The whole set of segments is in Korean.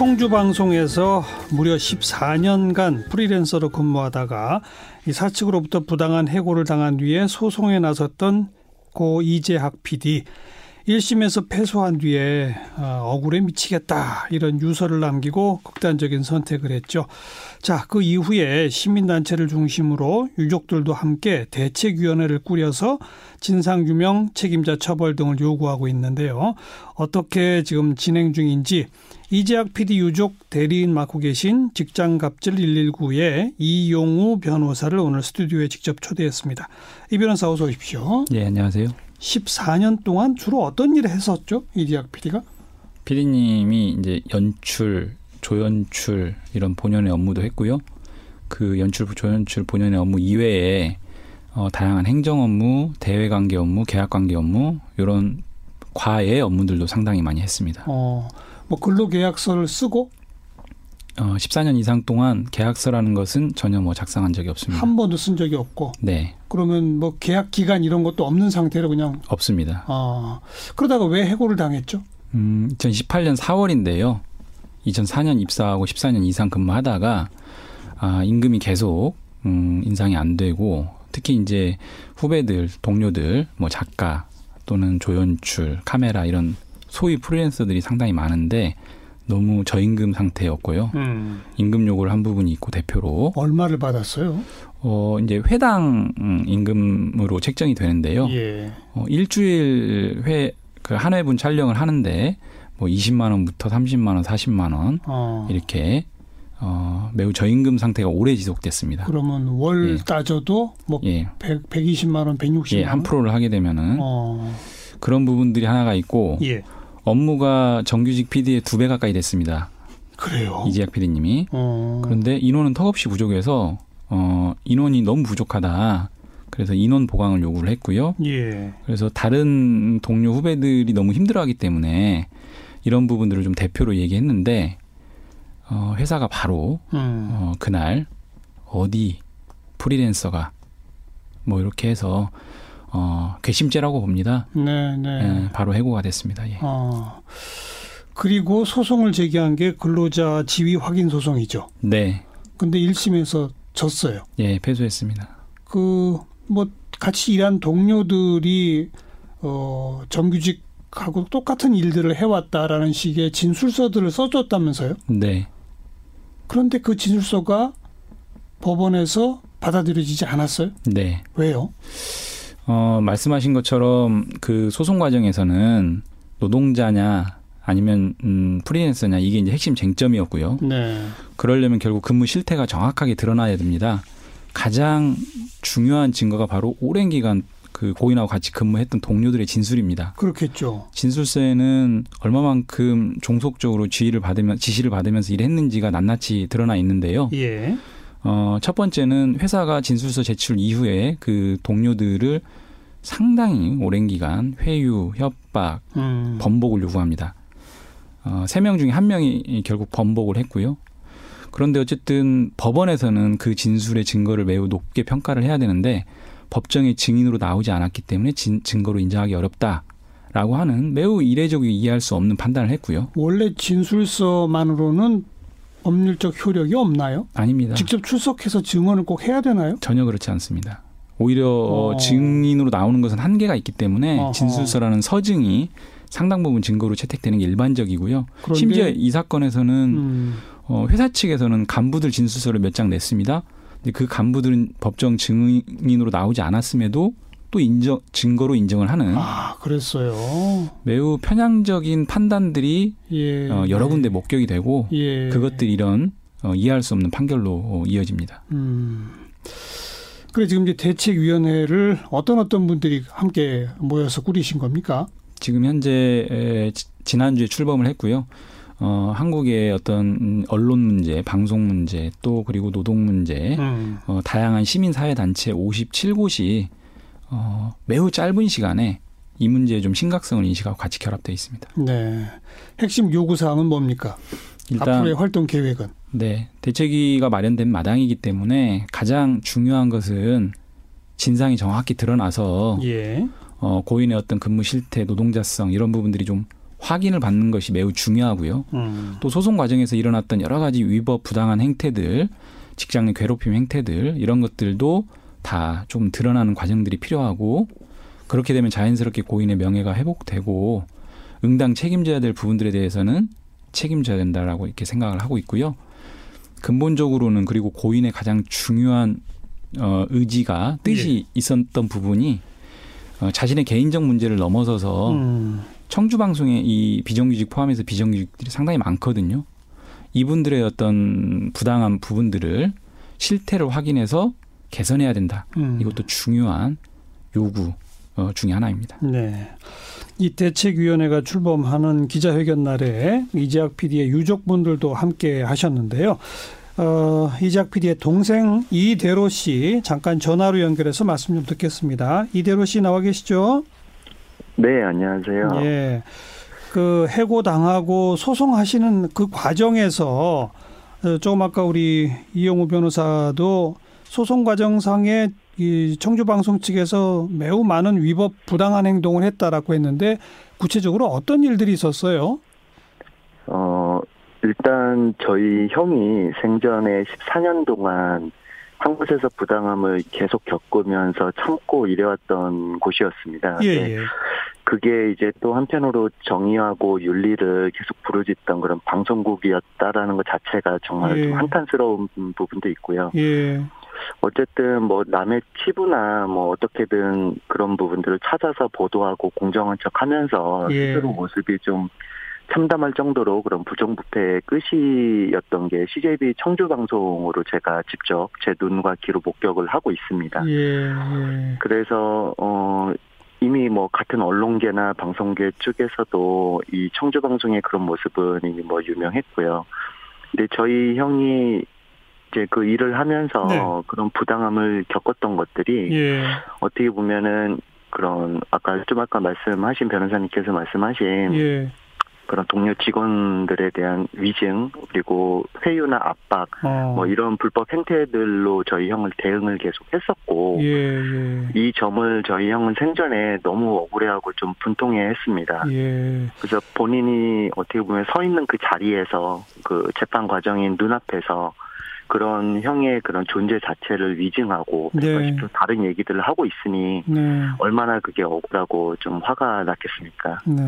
청주 방송에서 무려 14년간 프리랜서로 근무하다가 이 사측으로부터 부당한 해고를 당한 뒤에 소송에 나섰던 고 이재학 PD 1심에서 패소한 뒤에 어, 억울해 미치겠다 이런 유서를 남기고 극단적인 선택을 했죠. 자, 그 이후에 시민단체를 중심으로 유족들도 함께 대책위원회를 꾸려서 진상규명, 책임자 처벌 등을 요구하고 있는데요. 어떻게 지금 진행 중인지 이재학 PD 유족 대리인 맡고 계신 직장갑질 119의 이용우 변호사를 오늘 스튜디오에 직접 초대했습니다. 이 변호사 어서 오십시오. 네, 안녕하세요. 14년 동안 주로 어떤 일을 했었죠? 이재학 PD가? PD님이 이제 연출, 조연출 이런 본연의 업무도 했고요. 그 연출, 조연출 본연의 업무 이외에 어, 다양한 행정 업무, 대외 관계 업무, 계약 관계 업무 이런 과외 업무들도 상당히 많이 했습니다. 어, 뭐 근로 계약서를 쓰고 어, 14년 이상 동안 계약서라는 것은 전혀 뭐 작성한 적이 없습니다. 한 번도 쓴 적이 없고. 네. 그러면 뭐 계약 기간 이런 것도 없는 상태로 그냥 없습니다. 아 그러다가 왜 해고를 당했죠? 음, 2018년 4월인데요. 2004년 입사하고 14년 이상 근무하다가 아, 임금이 계속 음, 인상이 안 되고 특히 이제 후배들, 동료들, 뭐 작가 또는 조연출, 카메라 이런 소위 프리랜서들이 상당히 많은데 너무 저임금 상태였고요. 음. 임금 요구를 한 부분이 있고 대표로 얼마를 받았어요? 어 이제 회당 음, 임금으로 책정이 되는데요. 예. 어 일주일 회 그 한 회분 촬영을 하는데 뭐 20만 원부터 30만 원, 40만 원 어. 이렇게 어 매우 저임금 상태가 오래 지속됐습니다. 그러면 월 예. 따져도 뭐 예. 100, 120만 원, 160만 예, 원. 한 프로를 하게 되면은 어. 그런 부분들이 하나가 있고 예. 업무가 정규직 PD의 두 배 가까이 됐습니다. 그래요. 이재학 PD님이. 어. 그런데 인원은 턱없이 부족해서 어 인원이 너무 부족하다. 그래서 인원 보강을 요구를 했고요. 예. 그래서 다른 동료 후배들이 너무 힘들어하기 때문에 이런 부분들을 좀 대표로 얘기했는데 어 회사가 바로 음. 어 그날 어디 프리랜서가 뭐 이렇게 해서 어 괘씸죄라고 봅니다. 네, 네. 예, 바로 해고가 됐습니다. 예. 어. 그리고 소송을 제기한 게 근로자 지위 확인 소송이죠. 네. 근데 1심에서 졌어요. 예, 패소했습니다. 그 뭐 같이 일한 동료들이 어 정규직하고 똑같은 일들을 해왔다라는 식의 진술서들을 써줬다면서요? 네. 그런데 그 진술서가 법원에서 받아들여지지 않았어요? 네. 왜요? 어, 말씀하신 것처럼 그 소송 과정에서는 노동자냐 아니면 음, 프리랜서냐 이게 이제 핵심 쟁점이었고요. 네. 그러려면 결국 근무 실태가 정확하게 드러나야 됩니다. 가장 중요한 증거가 바로 오랜 기간 그 고인하고 같이 근무했던 동료들의 진술입니다. 그렇겠죠. 진술서에는 얼마만큼 종속적으로 지휘를 받으면 지시를 받으면서 일했는지가 낱낱이 드러나 있는데요. 예. 어, 첫 번째는 회사가 진술서 제출 이후에 그 동료들을 상당히 오랜 기간 회유, 협박, 음. 번복을 요구합니다. 어, 세명 중에 한 명이 결국 번복을 했고요. 그런데 어쨌든 법원에서는 그 진술의 증거를 매우 높게 평가를 해야 되는데 법정의 증인으로 나오지 않았기 때문에 진, 증거로 인정하기 어렵다 라고 하는 매우 이례적이고 이해할 수 없는 판단을 했고요. 원래 진술서만으로는 법률적 효력이 없나요? 아닙니다. 직접 출석해서 증언을 꼭 해야 되나요? 전혀 그렇지 않습니다. 오히려 어. 증인으로 나오는 것은 한계가 있기 때문에 어허. 진술서라는 서증이 상당 부분 증거로 채택되는 게 일반적이고요. 심지어 이 사건에서는 음. 어, 회사 측에서는 간부들 진술서를 몇 장 냈습니다. 근데 그 간부들은 법정 증인으로 나오지 않았음에도 또 인정 증거로 인정을 하는 아, 그랬어요. 매우 편향적인 판단들이 예. 어, 여러 군데 목격이 되고 예. 그것들이 이런 어, 이해할 수 없는 판결로 어, 이어집니다. 음. 그래 지금 이제 대책위원회를 어떤 어떤 분들이 함께 모여서 꾸리신 겁니까? 지금 현재 지- 지난주에 출범을 했고요. 어, 한국의 어떤 음, 언론 문제, 방송 문제, 또 그리고 노동 문제, 음. 어, 다양한 시민 사회 단체 57곳이 어, 매우 짧은 시간에 이 문제의 좀 심각성을 인식하고 같이 결합되어 있습니다. 네. 핵심 요구 사항은 뭡니까? 일단 앞으로의 활동 계획은 네 대책위가 마련된 마당이기 때문에 가장 중요한 것은 진상이 정확히 드러나서 예. 어, 고인의 어떤 근무 실태, 노동자성 이런 부분들이 좀 확인을 받는 것이 매우 중요하고요. 음. 또 소송 과정에서 일어났던 여러 가지 위법 부당한 행태들, 직장 내 괴롭힘 행태들 이런 것들도 다 좀 드러나는 과정들이 필요하고 그렇게 되면 자연스럽게 고인의 명예가 회복되고 응당 책임져야 될 부분들에 대해서는 책임져야 된다라고 이렇게 생각을 하고 있고요. 근본적으로는 그리고 고인의 가장 중요한 어 의지가 뜻이 예. 있었던 부분이 어 자신의 개인적 문제를 넘어서서 음. 청주 방송에 이 비정규직 포함해서 비정규직들이 상당히 많거든요. 이분들의 어떤 부당한 부분들을 실태를 확인해서 개선해야 된다. 음. 이것도 중요한 요구 어, 중의 하나입니다. 네. 이 대책위원회가 출범하는 기자회견 날에 이재학 PD의 유족분들도 함께 하셨는데요. 어, 이재학 PD의 동생 이대로 씨 잠깐 전화로 연결해서 말씀 좀 듣겠습니다. 이대로 씨 나와 계시죠? 네, 안녕하세요. 예. 그 해고 당하고 소송하시는 그 과정에서 어, 조금 아까 우리 이영우 변호사도 소송 과정상에 이 청주 방송 측에서 매우 많은 위법 부당한 행동을 했다라고 했는데 구체적으로 어떤 일들이 있었어요? 어 일단 저희 형이 생전에 14년 동안 한 곳에서 부당함을 계속 겪으면서 참고 일해왔던 곳이었습니다. 예, 예. 그게 이제 또 한편으로 정의하고 윤리를 계속 부르짖던 그런 방송국이었다라는 것 자체가 정말 예. 좀 한탄스러운 부분도 있고요. 예. 어쨌든 뭐 남의 치부나 뭐 어떻게든 그런 부분들을 찾아서 보도하고 공정한 척 하면서 예. 스스로 모습이 좀 참담할 정도로 그런 부정부패의 끝이었던 게 CJB 청주 방송으로 제가 직접 제 눈과 귀로 목격을 하고 있습니다. 예, 예. 그래서 어 이미 뭐 같은 언론계나 방송계 쪽에서도 이 청주 방송의 그런 모습은 이미 뭐 유명했고요. 근데 저희 형이 이제 그 일을 하면서 네. 그런 부당함을 겪었던 것들이 예. 어떻게 보면은 그런 아까 좀 아까 말씀하신 변호사님께서 말씀하신 예. 그런 동료 직원들에 대한 위증 그리고 회유나 압박 어. 뭐 이런 불법 행태들로 저희 형을 대응을 계속 했었고 예, 예. 이 점을 저희 형은 생전에 너무 억울해하고 좀 분통해했습니다. 예. 그래서 본인이 어떻게 보면 서 있는 그 자리에서 그 재판 과정인 눈앞에서 그런 형의 그런 존재 자체를 위증하고 네. 또 다른 얘기들을 하고 있으니 네. 얼마나 그게 억울하고 좀 화가 났겠습니까? 네.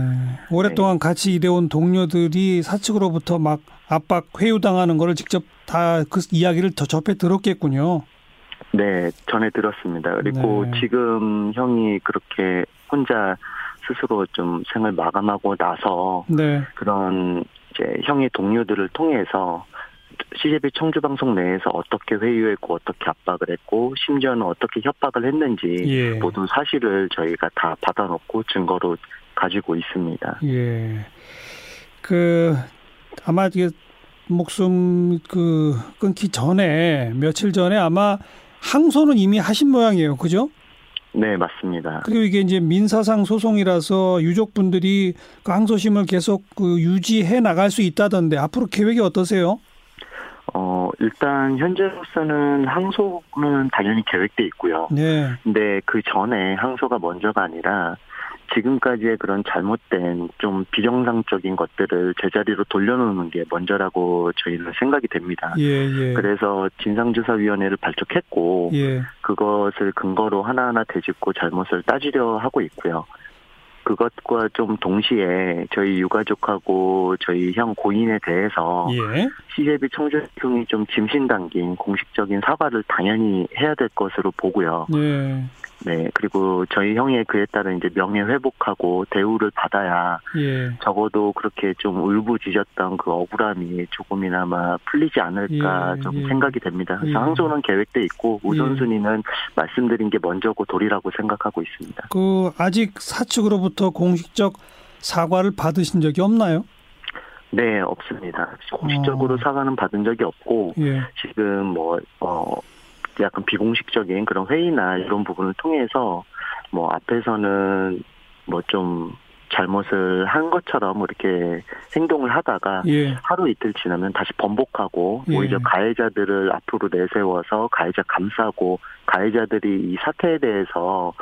오랫동안 네. 같이 일해온 동료들이 사측으로부터 막 압박 회유당하는 거를 직접 다 그 이야기를 더 접해 들었겠군요. 네, 전에 들었습니다. 그리고 네. 지금 형이 그렇게 혼자 스스로 좀 생을 마감하고 나서 네. 그런 이제 형의 동료들을 통해서 CJB 청주방송 내에서 어떻게 회유했고 어떻게 압박을 했고 심지어는 어떻게 협박을 했는지 예. 모든 사실을 저희가 다 받아놓고 증거로 가지고 있습니다. 예. 그 아마 이게 목숨 그 끊기 전에 며칠 전에 아마 항소는 이미 하신 모양이에요. 그죠? 네, 맞습니다. 그리고 이게 이제 민사상 소송이라서 유족분들이 그 항소심을 계속 그 유지해 나갈 수 있다던데 앞으로 계획이 어떠세요? 어, 일단 현재로서는 항소는 당연히 계획돼 있고요. 네. 근데 그 전에 항소가 먼저가 아니라 지금까지의 그런 잘못된 좀 비정상적인 것들을 제자리로 돌려놓는 게 먼저라고 저희는 생각이 됩니다. 예, 예. 그래서 진상조사위원회를 발족했고 예. 그것을 근거로 하나하나 되짚고 잘못을 따지려 하고 있고요. 그것과 좀 동시에 저희 유가족하고 저희 형 고인에 대해서 예. CJB 청주형이 좀 짐신 당긴 공식적인 사과를 당연히 해야 될 것으로 보고요. 네. 네, 그리고 저희 형의 그에 따른 이제 명예 회복하고 대우를 받아야 예. 적어도 그렇게 좀 울부짖었던 그 억울함이 조금이나마 풀리지 않을까 예. 좀 예. 생각이 됩니다. 그래서 예. 항소는 계획돼 있고 우선순위는 말씀드린 게 먼저고 도리라고 생각하고 있습니다. 그 아직 사측으로부터 공식적 사과를 받으신 적이 없나요? 네, 없습니다. 공식적으로 어. 사과는 받은 적이 없고 예. 지금 뭐 어. 약간 비공식적인 그런 회의나 이런 부분을 통해서 뭐 앞에서는 뭐 좀 잘못을 한 것처럼 이렇게 행동을 하다가 예. 하루 이틀 지나면 다시 번복하고 예. 오히려 가해자들을 앞으로 내세워서 가해자 감싸고 가해자들이 이 사태에 대해서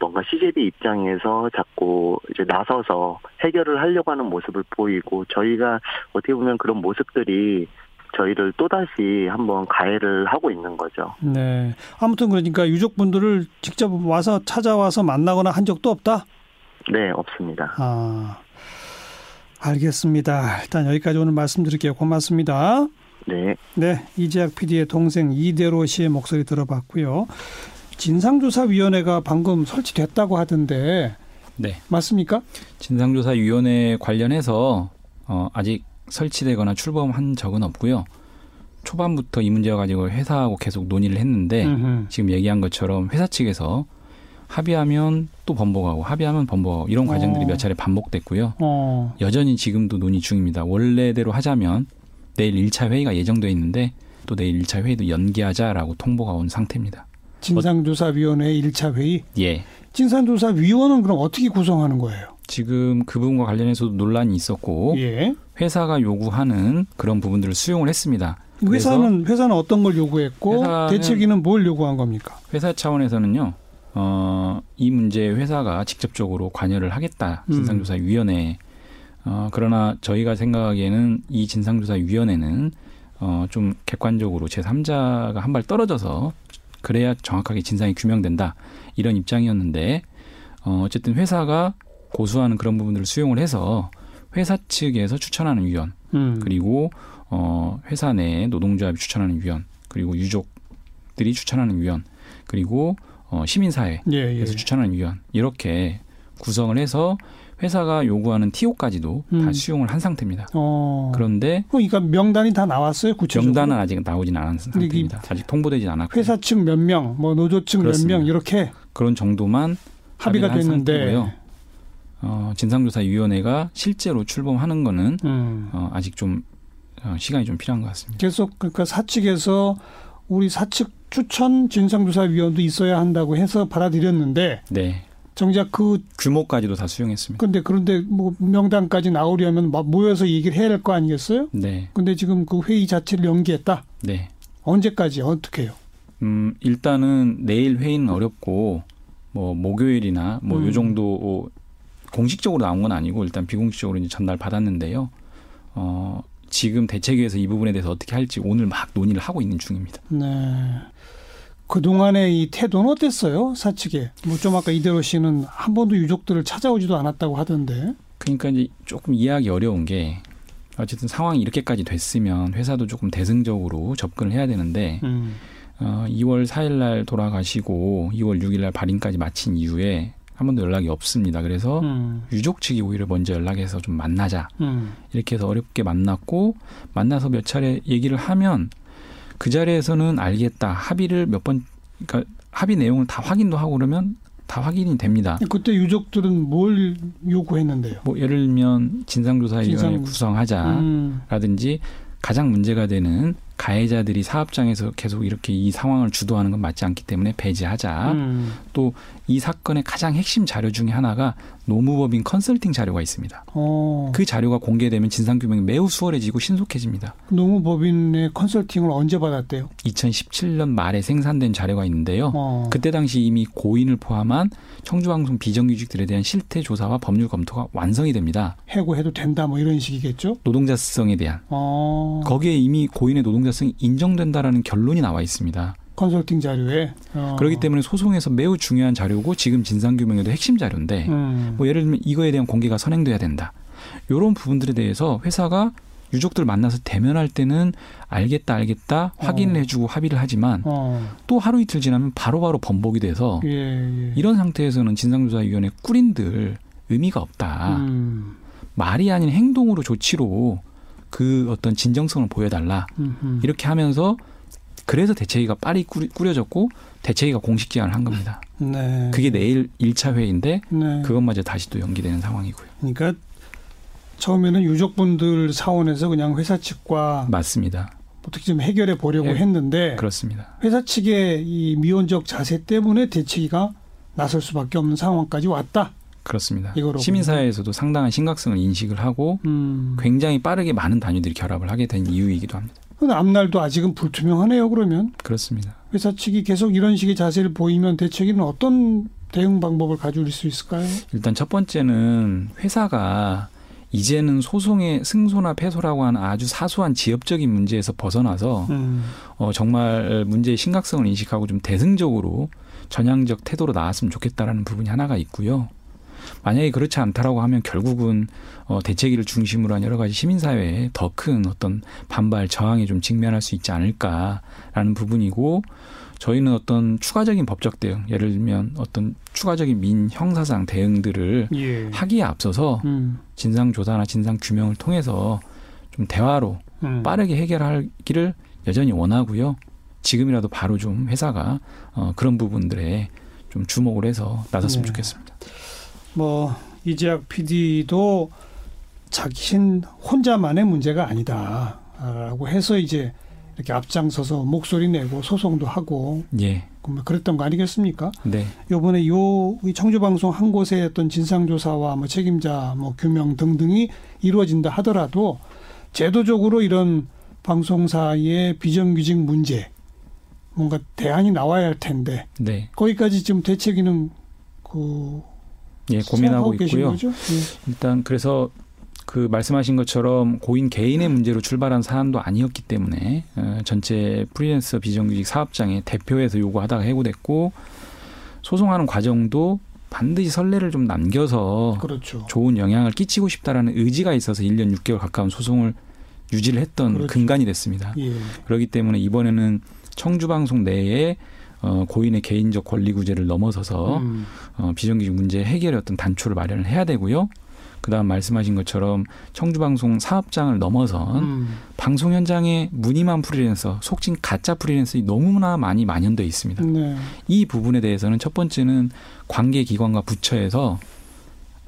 뭔가 CJB 입장에서 자꾸 이제 나서서 해결을 하려고 하는 모습을 보이고 저희가 어떻게 보면 그런 모습들이 저희를 또다시 한번 가해를 하고 있는 거죠. 네. 아무튼 그러니까 유족분들을 직접 와서 찾아와서 만나거나 한 적도 없다? 네, 없습니다. 아. 알겠습니다. 일단 여기까지 오늘 말씀드릴게요. 고맙습니다. 네. 네. 이재학 PD의 동생 이대로 씨의 목소리 들어봤고요. 진상조사위원회가 방금 설치됐다고 하던데. 네. 맞습니까? 진상조사위원회 관련해서 어, 아직 설치되거나 출범한 적은 없고요. 초반부터 이 문제와 가지고 회사하고 계속 논의를 했는데 음흠. 지금 얘기한 것처럼 회사 측에서 합의하면 또 번복하고 합의하면 번복하고 이런 과정들이 어. 몇 차례 반복됐고요. 어. 여전히 지금도 논의 중입니다. 원래대로 하자면 내일 1차 회의가 예정돼 있는데 또 내일 1차 회의도 연기하자라고 통보가 온 상태입니다. 진상조사위원회 1차 회의? 예. 진상조사위원은 그럼 어떻게 구성하는 거예요? 지금 그 부분과 관련해서도 논란이 있었고 예. 회사가 요구하는 그런 부분들을 수용을 했습니다. 회사는 회사는 어떤 걸 요구했고 대책위는 뭘 요구한 겁니까? 회사 차원에서는요. 어, 이 문제에 회사가 직접적으로 관여를 하겠다. 음. 진상조사위원회. 어, 그러나 저희가 생각하기에는 이 진상조사위원회는 어, 좀 객관적으로 제3자가 한 발 떨어져서 그래야 정확하게 진상이 규명된다. 이런 입장이었는데 어, 어쨌든 회사가 고수하는 그런 부분들을 수용을 해서 회사 측에서 추천하는 위원 음. 그리고 어, 회사 내 노동조합이 추천하는 위원 그리고 유족들이 추천하는 위원 그리고 어, 시민사회에서 예, 예. 추천하는 위원 이렇게 구성을 해서 회사가 요구하는 TO까지도 음. 다 수용을 한 상태입니다. 어. 그런데 그러니까 명단이 다 나왔어요. 구체적으로 명단은 아직 나오지는 않은 상태입니다. 아직 통보되지 않았고 회사 측 몇 명, 뭐 노조 측 몇 명 이렇게 그런 정도만 합의가 됐는데 어, 진상조사위원회가 실제로 출범하는 거는 음. 어, 아직 좀 어, 시간이 좀 필요한 것 같습니다. 계속 그러니까 사측에서 우리 사측 추천 진상조사위원도 있어야 한다고 해서 받아들였는데 네. 정작 그 규모까지도 다 수용했습니다. 근데 그런데 뭐 명단까지 나오려면 모여서 얘기를 해야 될 거 아니겠어요? 네. 근데 지금 그 회의 자체를 연기했다. 네. 언제까지 어떻게 해요? 음, 일단은 내일 회의는 어렵고 뭐 목요일이나 뭐요 음. 정도 공식적으로 나온 건 아니고 일단 비공식적으로 이제 전달 받았는데요. 어, 지금 대책위에서 이 부분에 대해서 어떻게 할지 오늘 막 논의를 하고 있는 중입니다. 네. 그동안의 이 태도는 어땠어요? 사측에. 뭐 좀 아까 이대로 씨는 한 번도 유족들을 찾아오지도 않았다고 하던데. 그러니까 이제 조금 이해하기 어려운 게 어쨌든 상황이 이렇게까지 됐으면 회사도 조금 대승적으로 접근을 해야 되는데 음. 어, 2월 4일 날 돌아가시고 2월 6일 날 발인까지 마친 이후에 한 번도 연락이 없습니다. 그래서 음. 유족 측이 오히려 먼저 연락해서 좀 만나자. 음. 이렇게 해서 어렵게 만났고 만나서 몇 차례 얘기를 하면 그 자리에서는 알겠다. 합의를 몇 번 그러니까 합의 내용을 다 확인도 하고 그러면 다 확인이 됩니다. 그때 유족들은 뭘 요구했는데요? 뭐 예를 들면 진상조사위원회 진상... 구성하자라든지 음. 가장 문제가 되는 가해자들이 사업장에서 계속 이렇게 이 상황을 주도하는 건 맞지 않기 때문에 배제하자. 음. 또이 사건의 가장 핵심 자료 중에 하나가 노무법인 컨설팅 자료가 있습니다. 어. 그 자료가 공개되면 진상 규명이 매우 수월해지고 신속해집니다. 노무법인의 컨설팅을 언제 받았대요? 2017년 말에 생산된 자료가 있는데요. 어. 그때 당시 이미 고인을 포함한 청주방송 비정규직들에 대한 실태 조사와 법률 검토가 완성이 됩니다. 해고해도 된다 뭐 이런 식이겠죠? 노동자성에 대한. 어. 거기에 이미 고인의 노동 자성이 인정된다라는 결론이 나와 있습니다. 컨설팅 자료에 어. 그렇기 때문에 소송에서 매우 중요한 자료고 지금 진상규명에도 핵심 자료인데 음. 뭐 예를 들면 이거에 대한 공개가 선행돼야 된다. 이런 부분들에 대해서 회사가 유족들 만나서 대면할 때는 알겠다 알겠다 확인을 어. 해주고 합의를 하지만 어. 또 하루 이틀 지나면 바로바로 바로 번복이 돼서 예, 예. 이런 상태에서는 진상조사위원회 꾸린들 의미가 없다. 음. 말이 아닌 행동으로 조치로 그 어떤 진정성을 보여달라. 음흠. 이렇게 하면서 그래서 대책위가 빨리 꾸려졌고 대책위가 공식 제안을 한 겁니다. 네. 그게 내일 1차 회의인데 네. 그것마저 다시 또 연기되는 상황이고요. 그러니까 처음에는 유족분들 사원에서 그냥 회사 측과 맞습니다. 어떻게 좀 해결해 보려고 네. 했는데 그렇습니다. 회사 측의 이 미온적 자세 때문에 대책위가 나설 수밖에 없는 상황까지 왔다. 그렇습니다. 시민사회에서도 상당한 심각성을 인식을 하고 음. 굉장히 빠르게 많은 단위들이 결합을 하게 된 이유이기도 합니다. 앞날도 아직은 불투명하네요. 그러면 그렇습니다. 회사 측이 계속 이런 식의 자세를 보이면 대책위는 어떤 대응 방법을 가져올 수 있을까요? 일단 첫 번째는 회사가 이제는 소송의 승소나 패소라고 하는 아주 사소한 지엽적인 문제에서 벗어나서 음. 어, 정말 문제의 심각성을 인식하고 좀 대승적으로 전향적 태도로 나왔으면 좋겠다라는 부분이 하나가 있고요. 만약에 그렇지 않다라고 하면 결국은 어, 대책위를 중심으로 한 여러 가지 시민사회에 더 큰 어떤 반발 저항에 좀 직면할 수 있지 않을까라는 부분이고 저희는 어떤 추가적인 법적 대응, 예를 들면 어떤 추가적인 민 형사상 대응들을 예. 하기에 앞서서 음. 진상 조사나 진상 규명을 통해서 좀 대화로 음. 빠르게 해결하기를 여전히 원하고요. 지금이라도 바로 좀 회사가 어, 그런 부분들에 좀 주목을 해서 나섰으면 네. 좋겠습니다. 뭐 이재학 PD도 자신 혼자만의 문제가 아니다라고 해서 이제 이렇게 앞장서서 목소리 내고 소송도 하고 예. 그랬던 거 아니겠습니까? 네. 요번에 요 청주 방송 한 곳의 어떤 진상 조사와 뭐 책임자 뭐 규명 등등이 이루어진다 하더라도 제도적으로 이런 방송사의 비정규직 문제 뭔가 대안이 나와야 할 텐데 네. 거기까지 지금 대책위는 그 예, 고민하고 있고요. 예. 일단 그래서 그 말씀하신 것처럼 고인 개인의 문제로 출발한 사안도 아니었기 때문에 어, 전체 프리랜서 비정규직 사업장의 대표에서 요구하다가 해고됐고 소송하는 과정도 반드시 선례를 좀 남겨서 그렇죠. 좋은 영향을 끼치고 싶다라는 의지가 있어서 1년 6개월 가까운 소송을 유지를 했던 그렇죠. 근간이 됐습니다. 예. 그렇기 때문에 이번에는 청주 방송 내에 어, 고인의 개인적 권리 구제를 넘어서서 음. 어, 비정규직 문제 해결의 어떤 단초를 마련을 해야 되고요. 그다음 말씀하신 것처럼 청주방송 사업장을 넘어선 음. 방송 현장에 무늬만 프리랜서, 속칭 가짜 프리랜서이 너무나 많이 만연돼 있습니다. 네. 이 부분에 대해서는 첫 번째는 관계 기관과 부처에서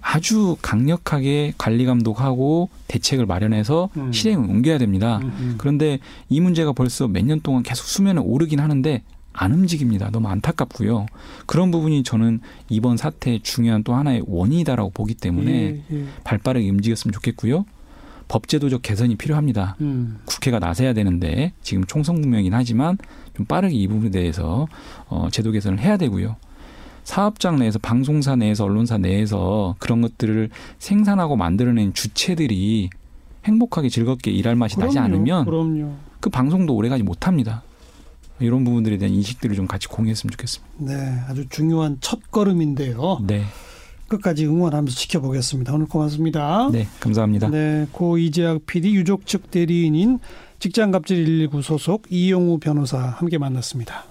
아주 강력하게 관리 감독하고 대책을 마련해서 음. 실행을 옮겨야 됩니다. 음, 음. 그런데 이 문제가 벌써 몇 년 동안 계속 수면에 오르긴 하는데 안 움직입니다. 너무 안타깝고요. 그런 부분이 저는 이번 사태의 중요한 또 하나의 원인이다라고 보기 때문에 예, 예. 발빠르게 움직였으면 좋겠고요. 법제도적 개선이 필요합니다. 음. 국회가 나서야 되는데 지금 총선 국면이긴 하지만 좀 빠르게 이 부분에 대해서 어, 제도 개선을 해야 되고요. 사업장 내에서 방송사 내에서 언론사 내에서 그런 것들을 생산하고 만들어낸 주체들이 행복하게 즐겁게 일할 맛이 그럼요, 나지 않으면 그럼요. 그 방송도 오래가지 못합니다. 이런 부분들에 대한 인식들을 좀 같이 공유했으면 좋겠습니다. 네, 아주 중요한 첫 걸음인데요. 네. 끝까지 응원하면서 지켜보겠습니다. 오늘 고맙습니다. 네, 감사합니다. 네, 고 이재학 PD 유족 측 대리인인 직장갑질 119 소속 이용우 변호사 함께 만났습니다.